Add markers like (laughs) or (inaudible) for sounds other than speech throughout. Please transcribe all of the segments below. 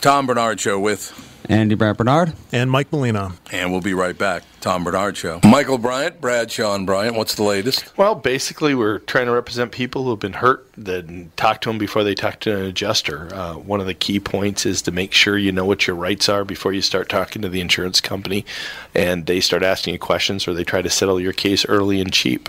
Tom Barnard Show with Andy Brad Barnard. And Mike Molina. And we'll be right back. Tom Barnard Show. Michael Bryant, Brad Sean Bryant. What's the latest? Well, basically, we're trying to represent people who have been hurt, then talk to them before they talk to an adjuster. Uh, one of the key points is to make sure you know what your rights are before you start talking to the insurance company and they start asking you questions or they try to settle your case early and cheap.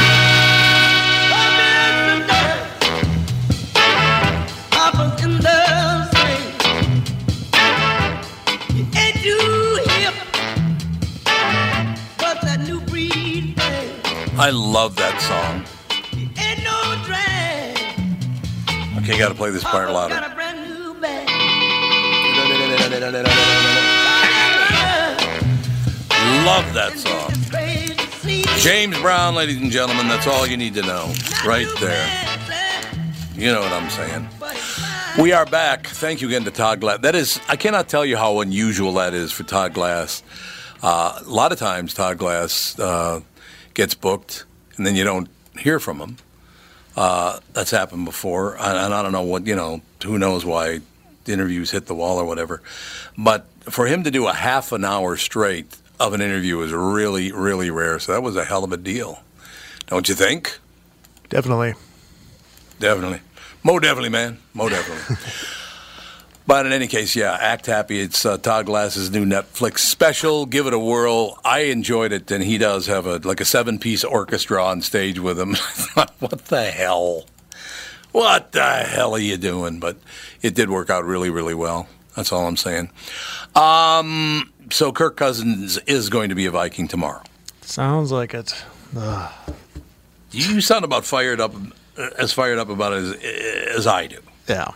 I love that song. Okay, gotta play this part louder. Love that song. James Brown, ladies and gentlemen, that's all you need to know. Right there. You know what I'm saying. We are back. Thank you again to Todd Glass. That is, I cannot tell you how unusual that is for Todd Glass. Uh, a lot of times, Todd Glass uh, gets booked, and then you don't hear from him. Uh, that's happened before, and, and I don't know what you know. Who knows why the interviews hit the wall or whatever. But for him to do a half an hour straight of an interview is really, really rare. So that was a hell of a deal, don't you think? Definitely. Definitely. Mo definitely, man. Mo definitely. (laughs) but in any case, yeah, Act Happy. It's uh, Todd Glass's new Netflix special. Give it a whirl. I enjoyed it, and he does have a like a seven piece orchestra on stage with him. (laughs) what the hell? What the hell are you doing? But it did work out really, really well. That's all I'm saying. Um, so Kirk Cousins is going to be a Viking tomorrow. Sounds like it. Ugh. You sound about fired up, as fired up about it as, as I do. Yeah.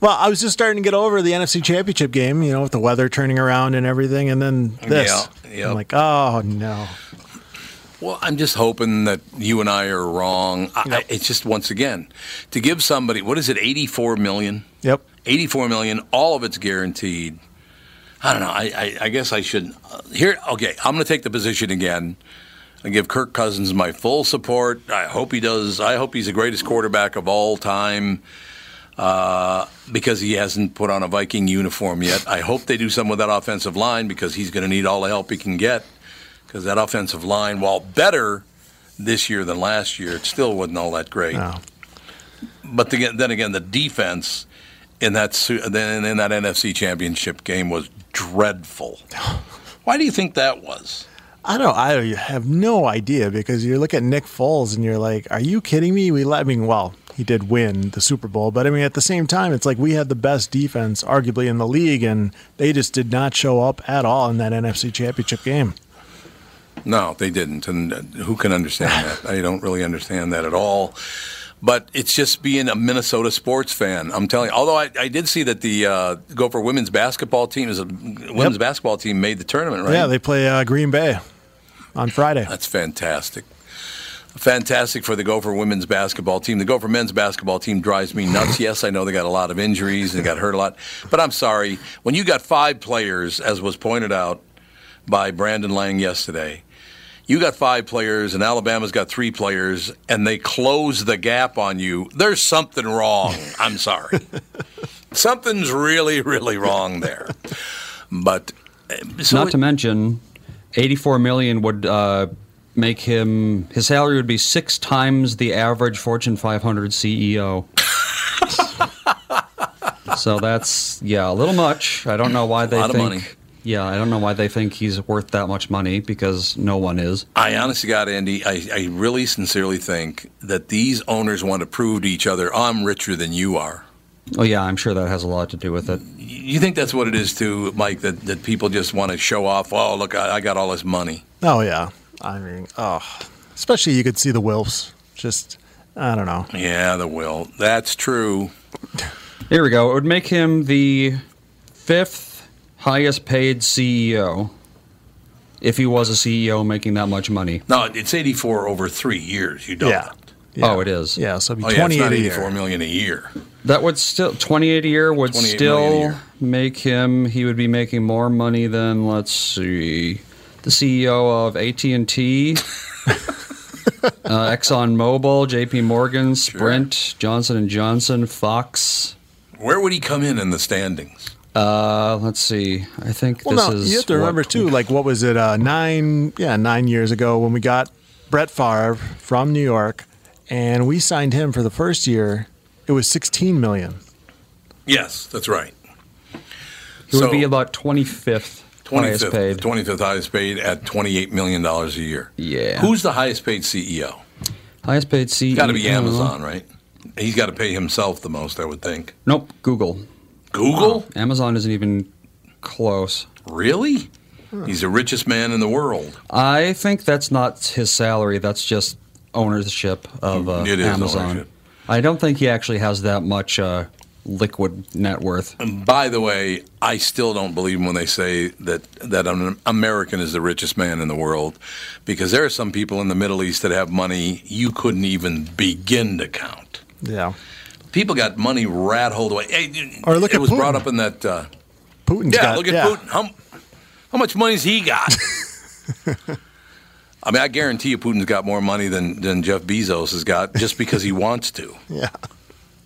Well, I was just starting to get over the NFC Championship game, you know, with the weather turning around and everything, and then this. Yeah, yep. I'm like, oh no. Well, I'm just hoping that you and I are wrong. I, Yep. it's just once again to give somebody what is it, 84 million? Yep. 84 million. All of it's guaranteed. I don't know. I, I, I guess I should uh, here. Okay, I'm going to take the position again. I give Kirk Cousins my full support. I hope he does. I hope he's the greatest quarterback of all time. Uh, because he hasn't put on a Viking uniform yet. I hope they do something with that offensive line because he's going to need all the help he can get. Because that offensive line, while better this year than last year, it still wasn't all that great. No. But the, then again, the defense in that then in that NFC Championship game was dreadful. (sighs) Why do you think that was? I don't. I have no idea because you look at Nick Foles and you're like, "Are you kidding me?" We let. I mean, well, he did win the Super Bowl, but I mean, at the same time, it's like we had the best defense, arguably in the league, and they just did not show up at all in that NFC Championship game. No, they didn't, and uh, who can understand that? (laughs) I don't really understand that at all. But it's just being a Minnesota sports fan. I'm telling you. Although I, I did see that the uh, Gopher women's basketball team is a women's Yep. basketball team made the tournament, right? Yeah, they play uh, Green Bay on Friday. That's fantastic. Fantastic for the Gopher women's basketball team. The Gopher men's basketball team drives me nuts. (laughs) yes, I know they got a lot of injuries and got hurt a lot. But I'm sorry. When you got five players, as was pointed out by Brandon Lang yesterday, you got five players and Alabama's got three players and they close the gap on you. There's something wrong. I'm sorry. (laughs) Something's really, really wrong there. But uh, so Not to mention, 84 million would uh, make him his salary would be six times the average Fortune 500 CEO. (laughs) so that's yeah, a little much. I don't know why they lot of think. money. Yeah, I don't know why they think he's worth that much money because no one is. I honestly got Andy. I, I really sincerely think that these owners want to prove to each other, I'm richer than you are. Oh yeah, I'm sure that has a lot to do with it. You think that's what it is too, Mike? That that people just want to show off. Oh, look, I, I got all this money. Oh yeah, I mean, oh, especially you could see the Wilfs. Just, I don't know. Yeah, the will. That's true. Here we go. It would make him the fifth highest paid CEO if he was a CEO making that much money. No, it's 84 over three years. You don't. Yeah. Yeah. Oh, it is. Yeah, so it'd Oh be yeah, it's 28 not a year. million a year. That would still 28 a year would 28 million a still year. make him. He would be making more money than let's see, the CEO of AT and T, (laughs) uh, Exxon Mobil, J.P. Morgan, Sprint, Johnson and Johnson, Fox. Where would he come in in the standings? Uh, let's see. I think Well, this no, is. you have to what- remember too. Like, what was it? Uh, nine, yeah, nine years ago when we got Brett Favre from New York, and we signed him for the first year. It was 16 million. Yes, that's right. He would be about 25th highest 25th, paid. 25th highest paid at 28 million dollars a year. Yeah. Who's the highest paid CEO? highest paid CEO? Got to be Amazon, right? He's got to pay himself the most, I would think. Nope. Google. Google? Amazon isn't even close. Really? He's the richest man in the world. I think that's not his salary. That's just ownership of uh, It is Amazon. ownership. I don't think he actually has that much uh, liquid net worth. And by the way, I still don't believe when they say that that an American is the richest man in the world, because there are some people in the Middle East that have money you couldn't even begin to count. Yeah, People got money rat holed away. Hey, Or look it at was brought up in that. Uh, Putin's yeah, got. look at yeah. Putin. How, how much money's he got? (laughs) I mean, I guarantee you, Putin's got more money than, than Jeff Bezos has got, just because he wants to. (laughs) Yeah,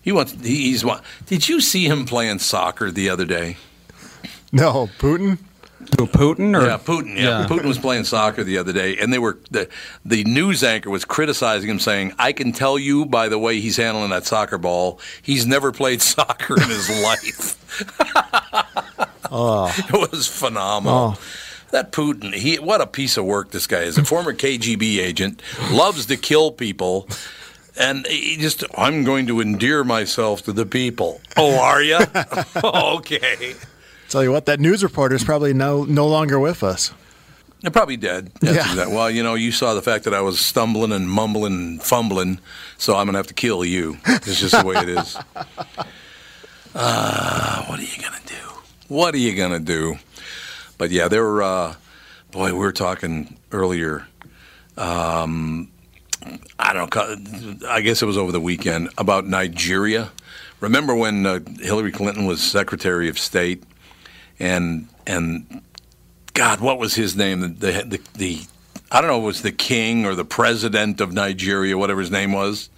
He wants. He's. wa- Did you see him playing soccer the other day? no, Putin. Who, Putin or Yeah, Putin. Yeah. Yeah. Putin was playing soccer the other day, and they were the the news anchor was criticizing him, saying, "I can tell you by the way he's handling that soccer ball, he's never played (laughs) soccer in his life." (laughs) Ah. It was phenomenal. Oh. That Putin, he what a piece of work this guy is. A former KGB agent, loves to kill people. And just, I'm going to endear myself to the people. Oh, are you? (laughs) (laughs) okay. Tell you what, that news reporter is probably no no longer with us. They're probably dead. Yeah. Well, you know, you saw the fact that I was stumbling and mumbling and fumbling, so I'm going to have to kill you. It's just the way it is. Uh, (laughs) what are you going to do? What are you going to do? But yeah, there were, uh, boy, we were talking earlier. Um, I don't know, I guess it was over the weekend about Nigeria. Remember when uh, Hillary Clinton was Secretary of State and and God, what was his name? The, the, the, I don't know, it was the king or the president of Nigeria, whatever his name was.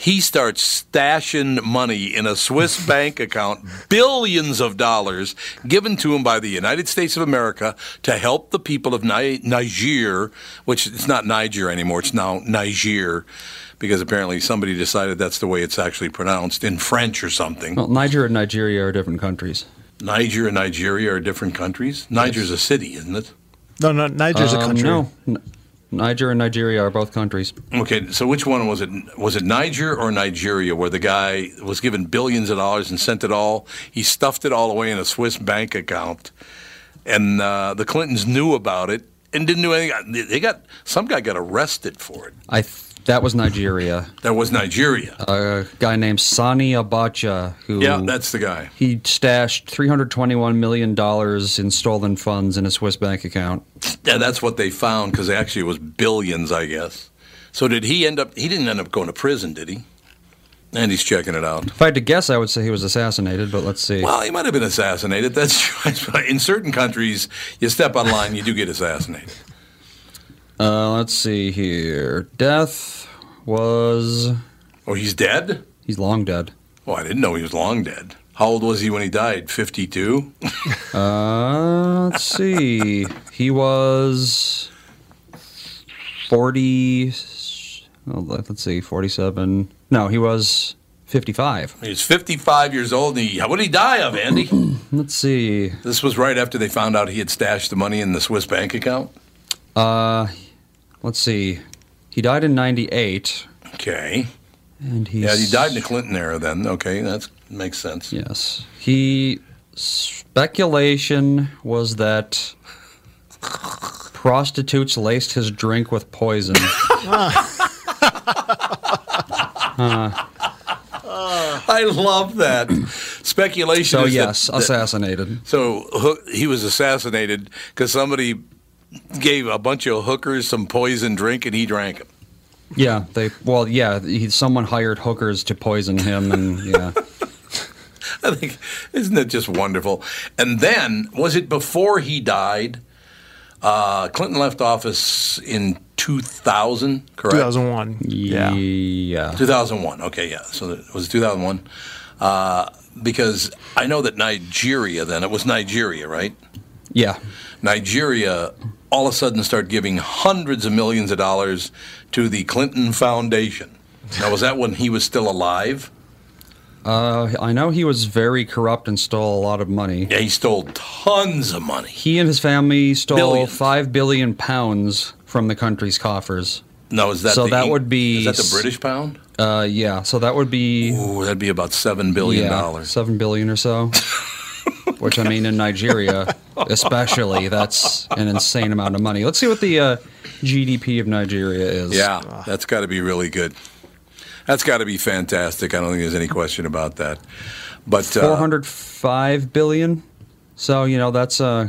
He starts stashing money in a Swiss (laughs) bank account, billions of dollars given to him by the United States of America to help the people of Ni- Niger, which it's not Niger anymore, it's now Niger. Because apparently somebody decided that's the way it's actually pronounced in French or something. Well, Niger and Nigeria are different countries. Niger and Nigeria are different countries. Niger's a city, isn't it? No, no, Niger's a Um, country. No, N- Niger and Nigeria are both countries. Okay, so which one was it? Was it Niger or Nigeria where the guy was given billions of dollars and sent it all? He stuffed it all away in a Swiss bank account, and uh, the Clintons knew about it and didn't do anything. They got some guy got arrested for it. I th- that was Nigeria. That was Nigeria. A guy named Sani Abacha who yeah, that's the guy. he stashed 321 million dollars in stolen funds in a Swiss bank account. Yeah, that's what they found because actually it was billions, I guess. So did he end up? He didn't end up going to prison, did he? And he's checking it out. If I had to guess, I would say he was assassinated, but let's see. Well, he might have been assassinated. That's (laughs) true. In certain countries, you step on line, you do get assassinated. Uh, let's see here. Death was Oh, he's dead? he's long dead. Oh, I didn't know he was long dead. How old was he when he died? 52? (laughs) Uh, let's see. He was 40. oh, let's see, 47. No, he was 55. He's 55 years old. And he, what did he die of, Andy? (clears throat) Let's see. this was right after they found out he had stashed the money in the Swiss bank account? Uh, let's see. He died in 98. Okay. And he Yeah, he died in the Clinton era then. Okay, that makes sense. Yes. He. Speculation was that prostitutes laced his drink with poison. (laughs) Uh. I love that. Speculation So, that- yes, that- assassinated. So he was assassinated because somebody gave a bunch of hookers some poison drink and he drank it. Yeah, they. Well, yeah, he, someone hired hookers to poison him, and yeah. (laughs) I think, isn't that just wonderful? And then, was it before he died? Uh, Clinton left office in 2000, correct? 2001. Yeah. Yeah. 2001. Okay, yeah. So it was 2001. Uh, because I know that Nigeria, then, it was Nigeria, right? Yeah. Nigeria all of a sudden start giving hundreds of millions of dollars to the Clinton Foundation. Now, was that when he was still alive? Uh, I know he was very corrupt and stole a lot of money. Yeah, he stole tons of money. He and his family stole Billions. five billion pounds from the country's coffers. No, is that So the that would be Is that the British pound? Uh, yeah. So that would be Ooh, that'd be about seven billion yeah, dollars. seven billion or so. (laughs) Which I mean, in Nigeria, especially, that's an insane amount of money. Let's see what the uh, GDP of Nigeria is. Yeah, that's got to be really good. That's got to be fantastic. I don't think there's any question about that. But four uh, hundred five billion. So you know that's uh,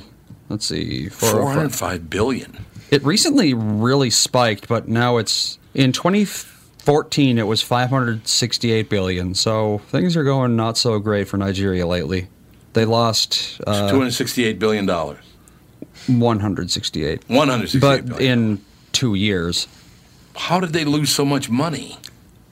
let's see, four- four hundred five billion. It recently really spiked, but now it's in 2014 it was 568 billion. So things are going not so great for Nigeria lately. They lost uh, Two hundred sixty-eight billion dollars. 168, One hundred sixty-eight but in two years. How did they lose so much money?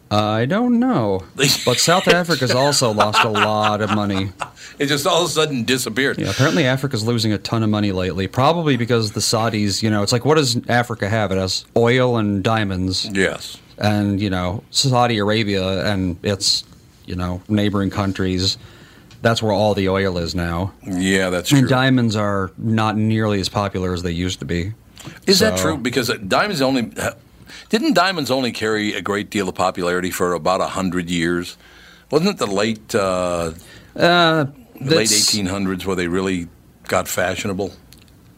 I don't know, (laughs) but South Africa's also lost a lot of money. (laughs) It just all of a sudden disappeared. Yeah, apparently Africa's losing a ton of money lately. Probably because the Saudis, you know, it's like what does Africa have? It has oil and diamonds. Yes. and you know Saudi Arabia and its you know neighboring countries. That's where all the oil is now, Yeah, that's true. and diamonds are not nearly as popular as they used to be. Is that true? Because uh, diamonds only didn't diamonds only carry a great deal of popularity for about a hundred years? Wasn't it the late uh, Uh, late 1800s where they really got fashionable?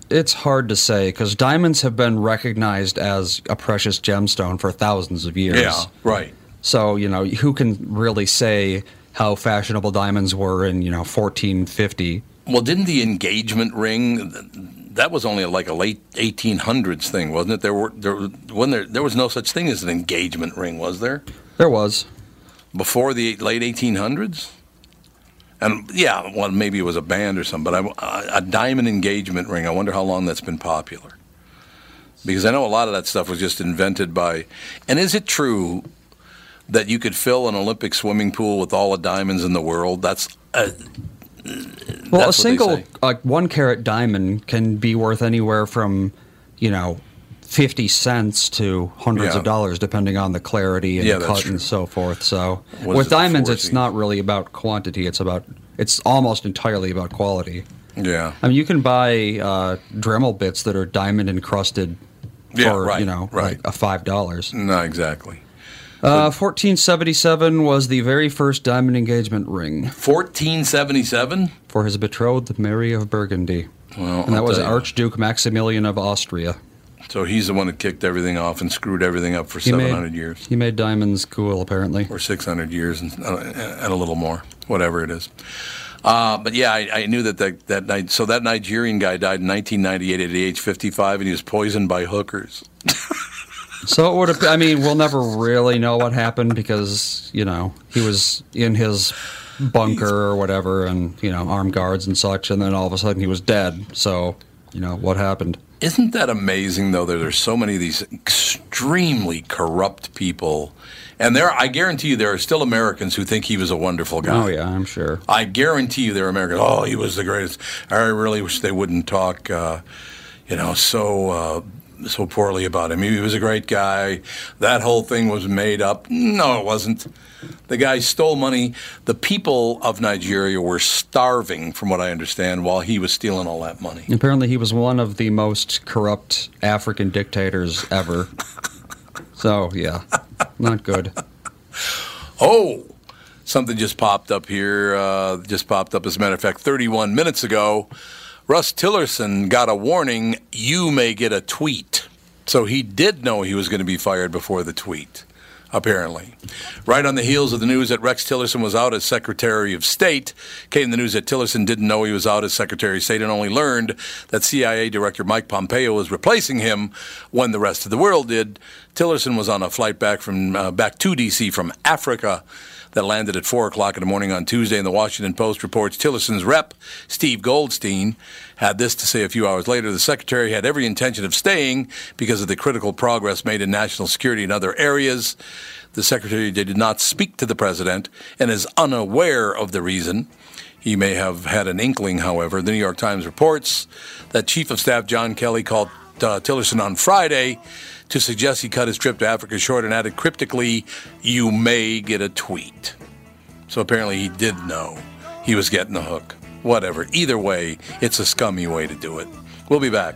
It's hard to say because diamonds have been recognized as a precious gemstone for thousands of years. Yeah, right. So you know who can really say how fashionable diamonds were in you know 1450? Well, didn't the engagement ring? That was only like a late 1800s thing, wasn't it? There were there when there there was no such thing as an engagement ring, was there? There was. Before the late 1800s. And yeah, well, maybe it was a band or something, but I, a diamond engagement ring. I wonder how long that's been popular. Because I know a lot of that stuff was just invented by. And is it true that you could fill an Olympic swimming pool with all the diamonds in the world. That's uh, Well, That's a single like one carat diamond can be worth anywhere from, you know, fifty cents to hundreds Yeah. of dollars, depending on the clarity and Yeah, the cut and so forth. So What with it, diamonds, it's not really about quantity; it's about it's almost entirely about quality. yeah. I mean, you can buy uh, Dremel bits that are diamond encrusted Yeah, for right, you know right. like a five dollars. No, exactly. Uh, 1477 was the very first diamond engagement ring 1477. for his betrothed Mary of Burgundy, Well, and that I'll was. Archduke Maximilian of Austria. So he's the one that kicked everything off and screwed everything up for He 700 made, years. He made diamonds cool, apparently. or 600 years and, uh, and a little more, whatever it is. Uh, but yeah, I, I knew that, that that night. So that Nigerian guy died in 1998 at the age 55, and he was poisoned by hookers. (laughs) So it would have. I mean, we'll never really know what happened because you know he was in his bunker or whatever, and you know armed guards and such, and then all of a sudden he was dead. So you know what happened. Isn't that amazing, though? That there's so many of these extremely corrupt people, and there, I guarantee you, there are still Americans who think he was a wonderful guy. Oh yeah, I'm sure. I guarantee you, there are Americans. Oh, he was the greatest. I really wish they wouldn't talk, uh, you know, so uh, so poorly about him. He was a great guy. That whole thing was made up. No, it wasn't. The guy stole money. The people of Nigeria were starving, from what I understand, while he was stealing all that money. Apparently, he was one of the most corrupt African dictators ever. So yeah, not good. Oh, something just popped up here. Uh, just popped up, as a matter of fact, 31 minutes ago. Russ Tillerson got a warning you may get a tweet. So he did know he was going to be fired before the tweet, apparently. Right on the heels of the news that Rex Tillerson was out as Secretary of State, came the news that Tillerson didn't know he was out as Secretary of State and only learned that CIA Director Mike Pompeo was replacing him when the rest of the world did. Tillerson was on a flight back from uh, back to D.C. from Africa that landed at 4 o'clock in the morning on Tuesday, and the Washington Post reports Tillerson's rep, Steve Goldstein, had this to say a few hours later. The secretary had every intention of staying because of the critical progress made in national security in other areas. The secretary did not speak to the president and is unaware of the reason. He may have had an inkling, however. The New York Times reports that Chief of Staff John Kelly called uh, Tillerson on Friday to suggest he cut his trip to Africa short and added cryptically, You may get a tweet. So apparently he did know he was getting the hook. Whatever. Either way, it's a scummy way to do it. We'll be back.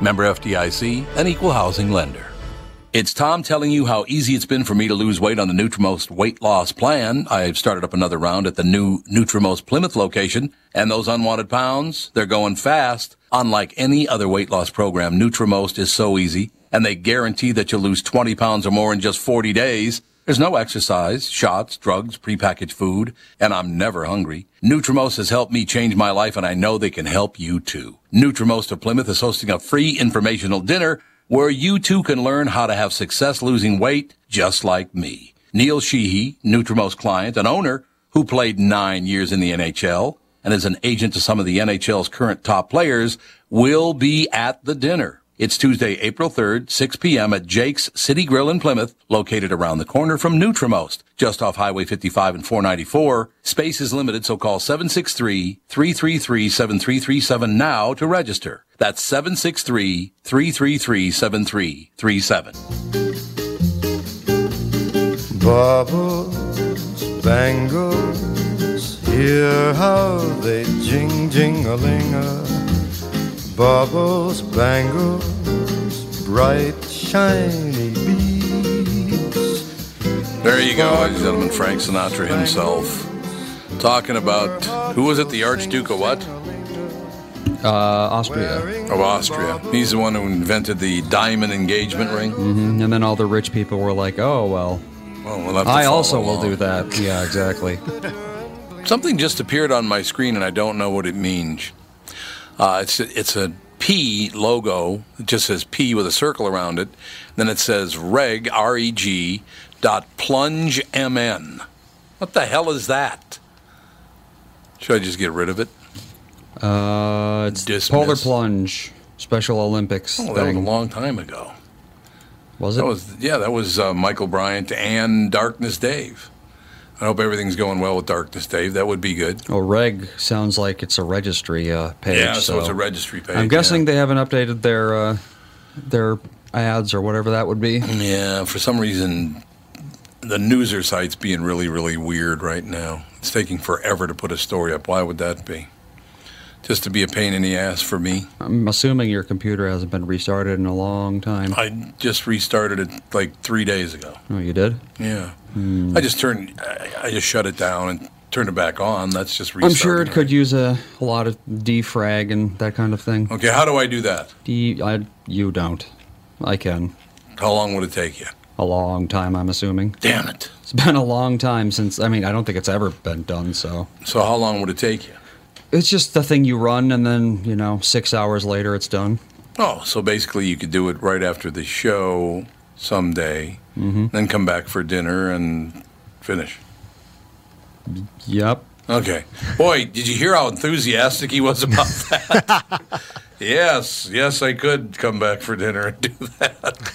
Member FDIC, an equal housing lender. It's Tom telling you how easy it's been for me to lose weight on the Nutrimost weight loss plan. I've started up another round at the new Nutrimost Plymouth location, and those unwanted pounds, they're going fast. Unlike any other weight loss program, Nutrimost is so easy, and they guarantee that you'll lose 20 pounds or more in just 40 days. There's no exercise, shots, drugs, prepackaged food, and I'm never hungry. Nutrimost has helped me change my life, and I know they can help you too. Nutrimost of Plymouth is hosting a free informational dinner where you too can learn how to have success losing weight just like me. Neil Sheehy, Nutrimost client and owner, who played nine years in the NHL and is an agent to some of the NHL's current top players, will be at the dinner. It's Tuesday, April 3rd, 6 p.m. at Jake's City Grill in Plymouth, located around the corner from Nutrimost, just off Highway 55 and 494. Space is limited, so call 763-333-7337 now to register. That's 763-333-7337. Bubbles, bangles, hear how they jing jing a linger. Bubbles, bangles, bright shiny beads. There you go, ladies and gentlemen. Frank Sinatra himself talking about who was it? The Archduke of what? Uh, Austria. Of Austria. He's the one who invented the diamond engagement ring. hmm And then all the rich people were like, oh, well, Well, we'll have to I follow also will do that. Yeah, exactly. (laughs) Something just appeared on my screen, and I don't know what it means. Uh, it's it's a P logo. It just says P with a circle around it. Then it says reg R E G dot plunge M N. What the hell is that? Should I just get rid of it? Uh, it's Dismiss. Polar Plunge Special Olympics Oh, that was a long time ago. Was it? That was yeah, that was uh, Michael Bryant and Darkness Dave. I hope everything's going well with Darkness Dave. That would be good. Oh, Reg sounds like it's a registry uh, page. yeah, so, it's a registry page. I'm guessing yeah. they haven't updated their uh, their ads or whatever that would be. Yeah, for some reason, the newser site's being really, really weird right now. It's taking forever to put a story up. Why would that be? Just to be a pain in the ass for me. I'm assuming your computer hasn't been restarted in a long time. I just restarted it like three days ago. oh, you did? Yeah, hmm. I just turned, I, just shut it down and turned it back on. That's just I'm sure it could use a, a lot of defrag and that kind of thing. Okay, how do I do that? I, you don't. I can. How long would it take you? A long time, I'm assuming. Damn it! It's been a long time since. I mean, I don't think it's ever been done. So So how long would it take you? It's just the thing you run, and then you know, six hours later, it's done. Oh, so basically you could do it right after the show someday, then come back for dinner and finish. Yep. Okay. Boy, did you hear how enthusiastic he was about (laughs) that? yes, yes, I could come back for dinner and do that.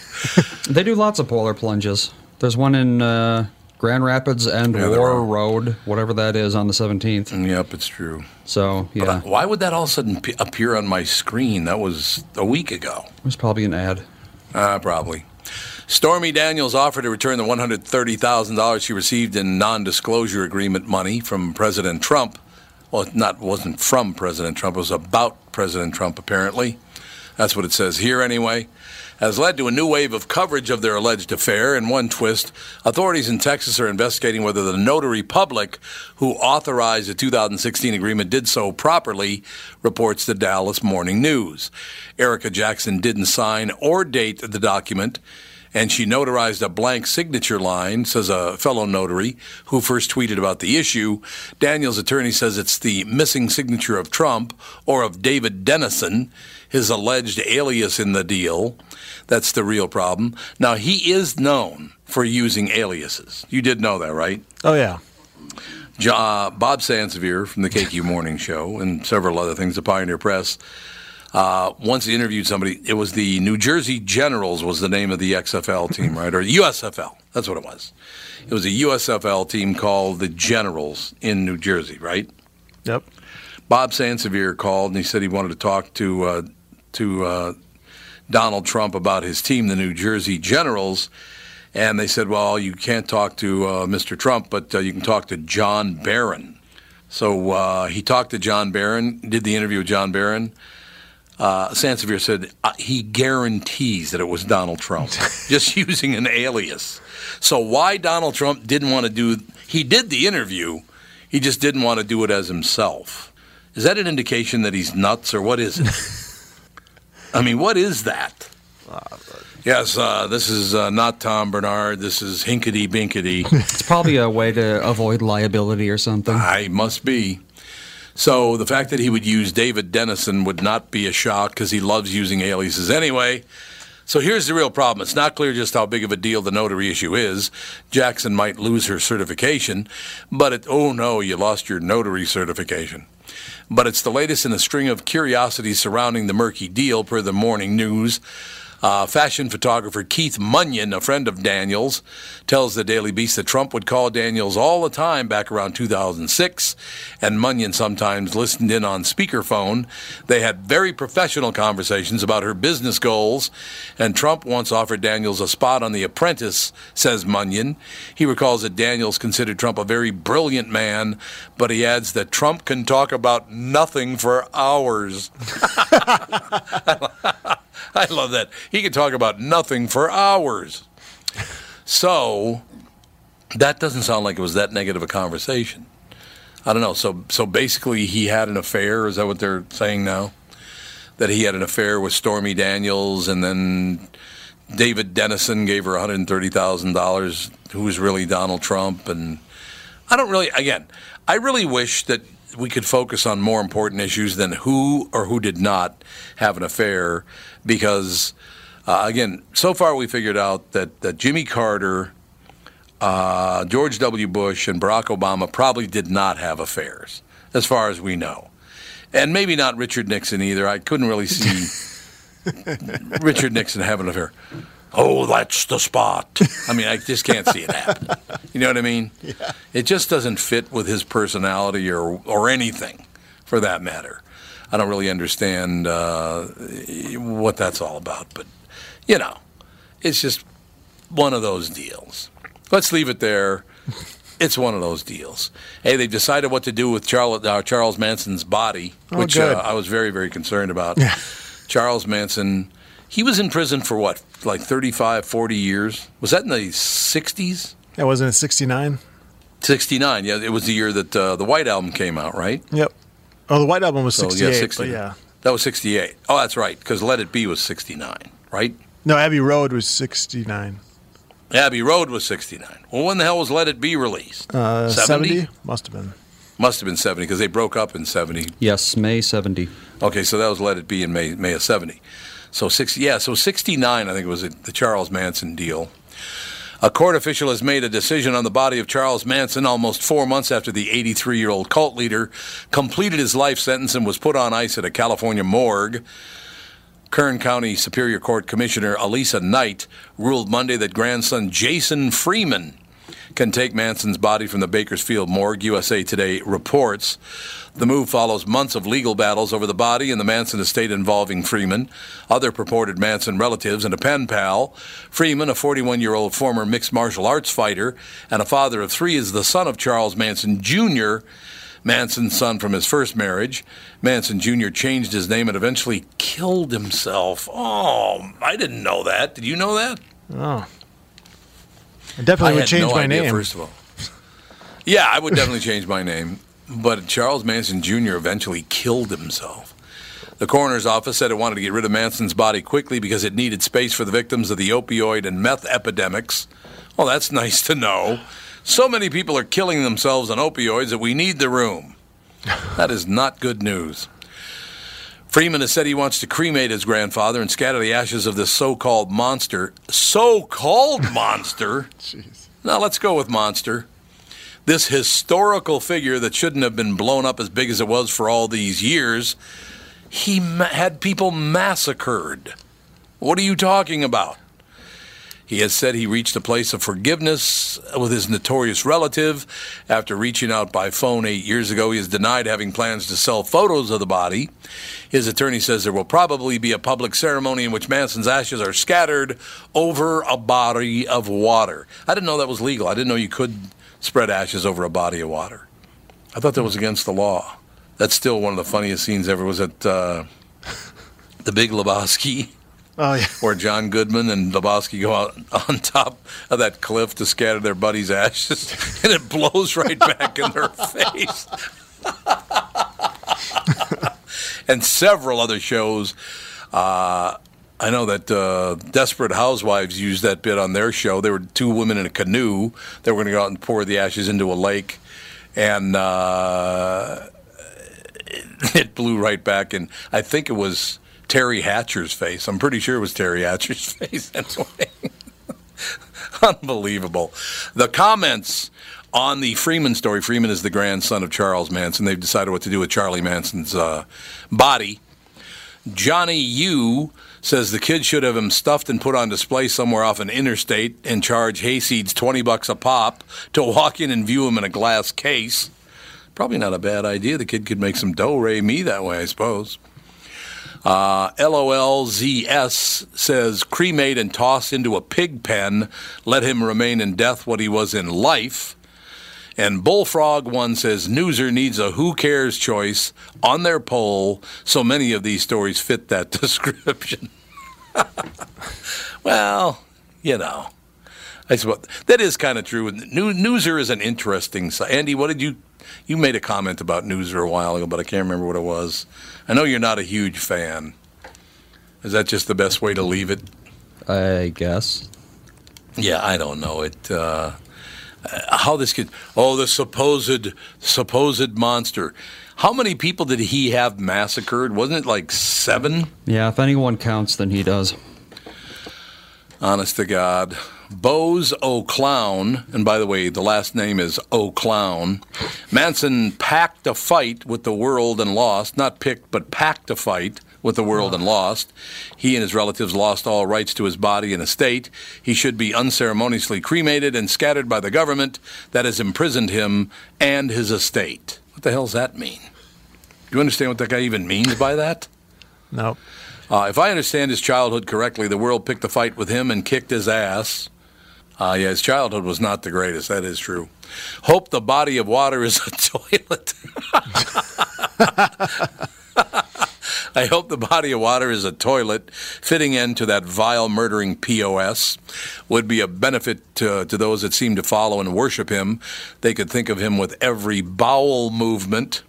They do lots of polar plunges. There's one in uh, Grand Rapids and Yeah, War. Road, whatever that is, on the 17th. Yep, it's true. So yeah, why would that all of a sudden appear on my screen? That was a week ago. it was probably an ad. Uh, probably. Stormy Daniels offered to return the $130,000 she received in non-disclosure agreement money from President Trump. Well, it not wasn't from President Trump. It was about President Trump, apparently. That's what it says here, anyway. Has led to a new wave of coverage of their alleged affair. In one twist, authorities in Texas are investigating whether the notary public who authorized the 2016 agreement did so properly, reports the Dallas Morning News. Erica Jackson didn't sign or date the document and she notarized a blank signature line, says a fellow notary who first tweeted about the issue. Daniel's attorney says it's the missing signature of Trump or of David Dennison, his alleged alias in the deal. That's the real problem. Now, he is known for using aliases. You did know that, right? Oh yeah. Uh, Bob Sansevere from the KQ Morning Show and several other things, the Pioneer Press. Uh, once he interviewed somebody, it was the New Jersey Generals was the name of the XFL team, right? Or USFL. That's what it was. It was a USFL team called the Generals in New Jersey, right? Yep. Bob Sansevere called and he said he wanted to talk to uh, to uh, Donald Trump about his team, the New Jersey Generals. And they said, well, you can't talk to uh, Mr. Trump, but uh, you can talk to John Barron. So uh, he talked to John Barron, did the interview with John Barron. Uh, Sansevere said uh, he guarantees that it was Donald Trump, (laughs) just using an alias. So why Donald Trump didn't want to do? He did the interview, he just didn't want to do it as himself. Is that an indication that he's nuts, or what is it? (laughs) I mean, what is that? Yes, uh, this is uh, not Tom Barnard. This is Hinkety Binkety. (laughs) It's probably a way to avoid liability or something. I must be. So the fact that he would use David Dennison would not be a shock because he loves using aliases anyway. So here's the real problem. It's not clear just how big of a deal the notary issue is. Jackson might lose her certification, but it, oh no, you lost your notary certification. But it's the latest in a string of curiosities surrounding the murky deal, per the morning news. Uh, fashion photographer Keith Munyon, a friend of Daniels, tells the Daily Beast that Trump would call Daniels all the time back around 2006, and Munyon sometimes listened in on speakerphone. They had very professional conversations about her business goals, and Trump once offered Daniels a spot on The Apprentice, says Munyon. He recalls that Daniels considered Trump a very brilliant man, but he adds that Trump can talk about nothing for hours. (laughs) (laughs) I love that. He could talk about nothing for hours. So that doesn't sound like it was that negative a conversation. I don't know. So so basically he had an affair, is that what they're saying now? That he had an affair with Stormy Daniels and then David Dennison gave her $130,000, who was really Donald Trump. And I don't really, again, I really wish that we could focus on more important issues than who or who did not have an affair because, uh, again, so far we figured out that, that Jimmy Carter, uh, George W. Bush, and Barack Obama probably did not have affairs, as far as we know. And maybe not Richard Nixon either. I couldn't really see (laughs) Richard Nixon having an affair. Oh, that's the spot. I mean, I just can't see it happen. You know what I mean? (laughs) Yeah. It just doesn't fit with his personality or or anything, for that matter. I don't really understand uh, what that's all about, but you know, it's just one of those deals. Let's leave it there. It's one of those deals. Hey, they've decided what to do with Charles, uh, Charles Manson's body, Oh, which uh, I was very, very concerned about. Charles Manson, he was in prison for what, like 35, 40 years? Was that in the 60s? That wasn't it 69? 69, yeah. It was the year that uh, the White Album came out, right? Yep. Oh, the White Album was So, 68, yeah, 60. but yeah. That was 68. Oh, that's right, because Let It Be was 69, right? No, Abbey Road was 69. Abbey Road was 69. Well, when the hell was Let It Be released? Uh, 70? 70? Must have been. Must have been 70 because they broke up in 70. Yes, May 70. Okay, so that was Let It Be in May, May of 70. So, six, yeah, so 69, I think it was the Charles Manson deal. A court official has made a decision on the body of Charles Manson almost four months after the 83 year old cult leader completed his life sentence and was put on ice at a California morgue. Kern County Superior Court Commissioner Alisa Knight ruled Monday that grandson Jason Freeman can take Manson's body from the Bakersfield morgue, USA Today reports. The move follows months of legal battles over the body in the Manson estate involving Freeman, other purported Manson relatives, and a pen pal. Freeman, a 41 year old former mixed martial arts fighter and a father of three, is the son of Charles Manson Jr., Manson's son from his first marriage. Manson Jr. changed his name and eventually killed himself. Oh, I didn't know that. Did you know that? Oh. I definitely I would change no my idea, name. First of all, yeah, I would definitely change my name. But Charles Manson Jr. eventually killed himself. The coroner's office said it wanted to get rid of Manson's body quickly because it needed space for the victims of the opioid and meth epidemics. Well, that's (laughs) nice to know. So many people are killing themselves on opioids that we need the room. That is not good news. Freeman has said he wants to cremate his grandfather and scatter the ashes of this so called monster. So called (laughs) monster? Now let's go with monster. This historical figure that shouldn't have been blown up as big as it was for all these years, he ma- had people massacred. What are you talking about? He has said he reached a place of forgiveness with his notorious relative. After reaching out by phone eight years ago, he has denied having plans to sell photos of the body. His attorney says there will probably be a public ceremony in which Manson's ashes are scattered over a body of water. I didn't know that was legal. I didn't know you could spread ashes over a body of water. I thought that was against the law. That's still one of the funniest scenes ever. Was at uh, (laughs) the Big Lebowski Oh, yeah. where John Goodman and Lebowski go out (laughs) on top of that cliff to scatter their buddy's ashes, (laughs) and it blows right back in their (laughs) face. and several other shows. Uh, I know that uh, Desperate Housewives used that bit on their show. There were two women in a canoe. They were going to go out and pour the ashes into a lake, and uh, it blew right back. And I think it was Teri Hatcher's face. I'm pretty sure it was Teri Hatcher's (laughs) face. (laughs) Unbelievable. The comments on the Freeman story Freeman is the grandson of Charles Manson. They've decided what to do with Charlie Manson's uh, body. Johnny Yu says the kid should have him stuffed and put on display somewhere off an interstate and charge hayseeds 20 bucks a pop to walk in and view him in a glass case. Probably not a bad idea. The kid could make some dough ray me that way, I suppose. Uh, LOLZS says cremate and toss into a pig pen. Let him remain in death what he was in life. And Bullfrog One says Newser needs a who cares choice on their poll. So many of these stories fit that (laughs) description. (laughs) well, you know, I suppose that is kind of true. New, Newser is an interesting. Andy, what did you? You made a comment about Newser a while ago, but I can't remember what it was. I know you're not a huge fan. Is that just the best way to leave it? I guess. Yeah, I don't know it. Uh, how this kid? Oh, the supposed supposed monster. How many people did he have massacred? Wasn't it like seven? Yeah, if anyone counts, then he does. Honest to God. Bose O'Clown, and by the way, the last name is O'Clown. Manson packed a fight with the world and lost. Not picked, but packed a fight with the world and lost. He and his relatives lost all rights to his body and estate. He should be unceremoniously cremated and scattered by the government that has imprisoned him and his estate. What the hell does that mean? Do you understand what that guy even means by that? Nope. Uh, if I understand his childhood correctly, the world picked a fight with him and kicked his ass. Uh, yeah, his childhood was not the greatest. That is true. Hope the body of water is a (laughs) toilet. (laughs) I hope the body of water is a toilet, fitting into that vile, murdering POS. Would be a benefit to, to those that seem to follow and worship him. They could think of him with every bowel movement.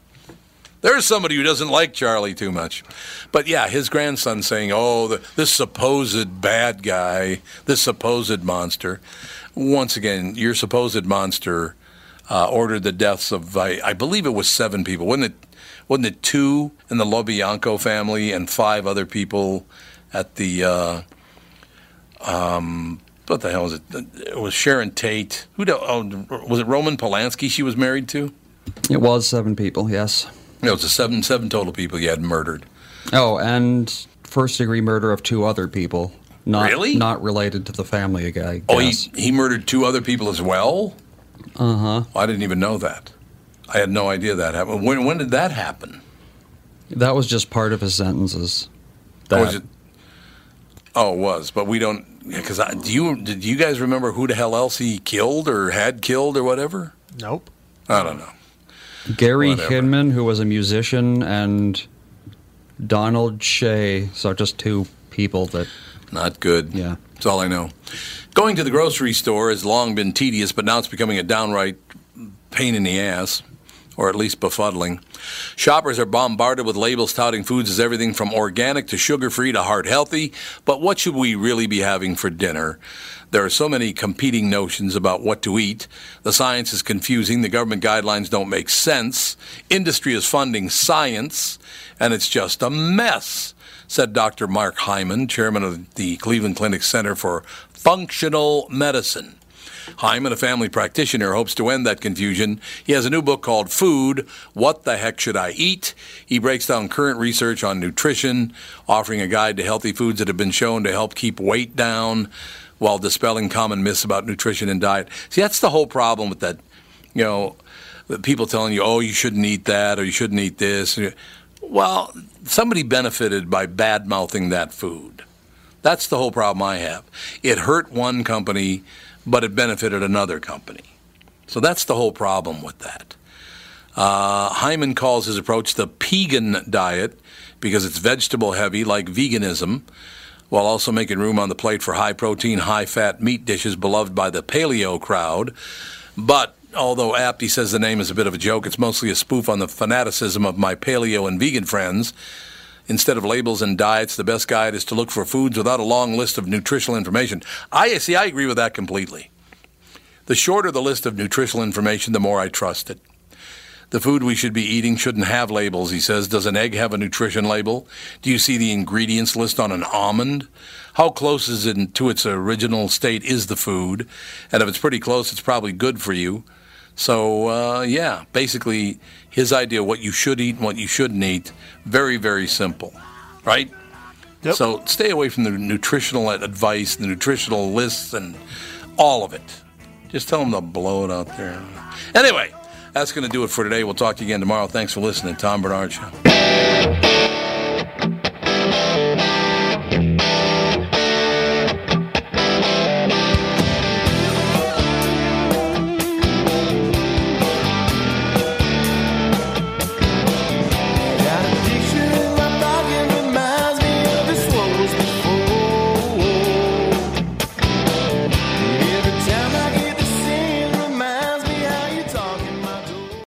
There's somebody who doesn't like Charlie too much. But yeah, his grandson saying, oh, the, this supposed bad guy, this supposed monster. Once again, your supposed monster uh, ordered the deaths of, I, I believe it was seven people. Wasn't it, wasn't it two in the LaBianca family and five other people at the, uh, um, what the hell was it? It was Sharon Tate. Who oh, was it Roman Polanski she was married to? It was seven people, yes. No, it was a seven seven total people you had murdered. Oh, and first degree murder of two other people. Not, Really? Not related to the family guy. Oh, he, he murdered two other people as well? Uh huh. I didn't even know that. I had no idea that happened. When, when did that happen? That was just part of his sentences. Or That, was it? Oh, it was, but we don't. Because do you did you guys remember who the hell else he killed or had killed or whatever? Nope. I don't know. Gary Whatever. Hinman, who was a musician, and Donald Shea. So just two people that, Not good. yeah. That's all I know. Going to the grocery store has long been tedious, but now it's becoming a downright pain in the ass, or at least befuddling. Shoppers are bombarded with labels touting foods as everything from organic to sugar free to heart healthy, but what should we really be having for dinner? There are so many competing notions about what to eat. The science is confusing, the government guidelines don't make sense, industry is funding science, and it's just a mess said Dr. Mark Hyman, chairman of the Cleveland Clinic Center for Functional Medicine. Hyman, a family practitioner, hopes to end that confusion. He has a new book called Food What the Heck Should I Eat? He breaks down current research on nutrition, offering a guide to healthy foods that have been shown to help keep weight down while dispelling common myths about nutrition and diet. See, that's the whole problem with that, you know, people telling you, oh, you shouldn't eat that or you shouldn't eat this. Well, somebody benefited by bad mouthing that food. That's the whole problem I have. It hurt one company, but it benefited another company. So that's the whole problem with that. Uh, Hyman calls his approach the Pegan diet because it's vegetable heavy, like veganism, while also making room on the plate for high protein, high fat meat dishes beloved by the paleo crowd. But although apt, he says the name is a bit of a joke, it's mostly a spoof on the fanaticism of my paleo and vegan friends. Instead of labels and diets, the best guide is to look for foods without a long list of nutritional information. I see, I agree with that completely. The shorter the list of nutritional information, the more I trust it. The food we should be eating shouldn't have labels, he says. Does an egg have a nutrition label? Do you see the ingredients list on an almond? How close is it to its original state is the food? And if it's pretty close, it's probably good for you. So, uh, yeah, basically, his idea of what you should eat and what you shouldn't eat, very, very simple, right? Yep. So stay away from the nutritional advice, the nutritional lists, and all of it. Just tell them to blow it out there. Anyway, that's going to do it for today. We'll talk to you again tomorrow. Thanks for listening. Tom Barnard Show.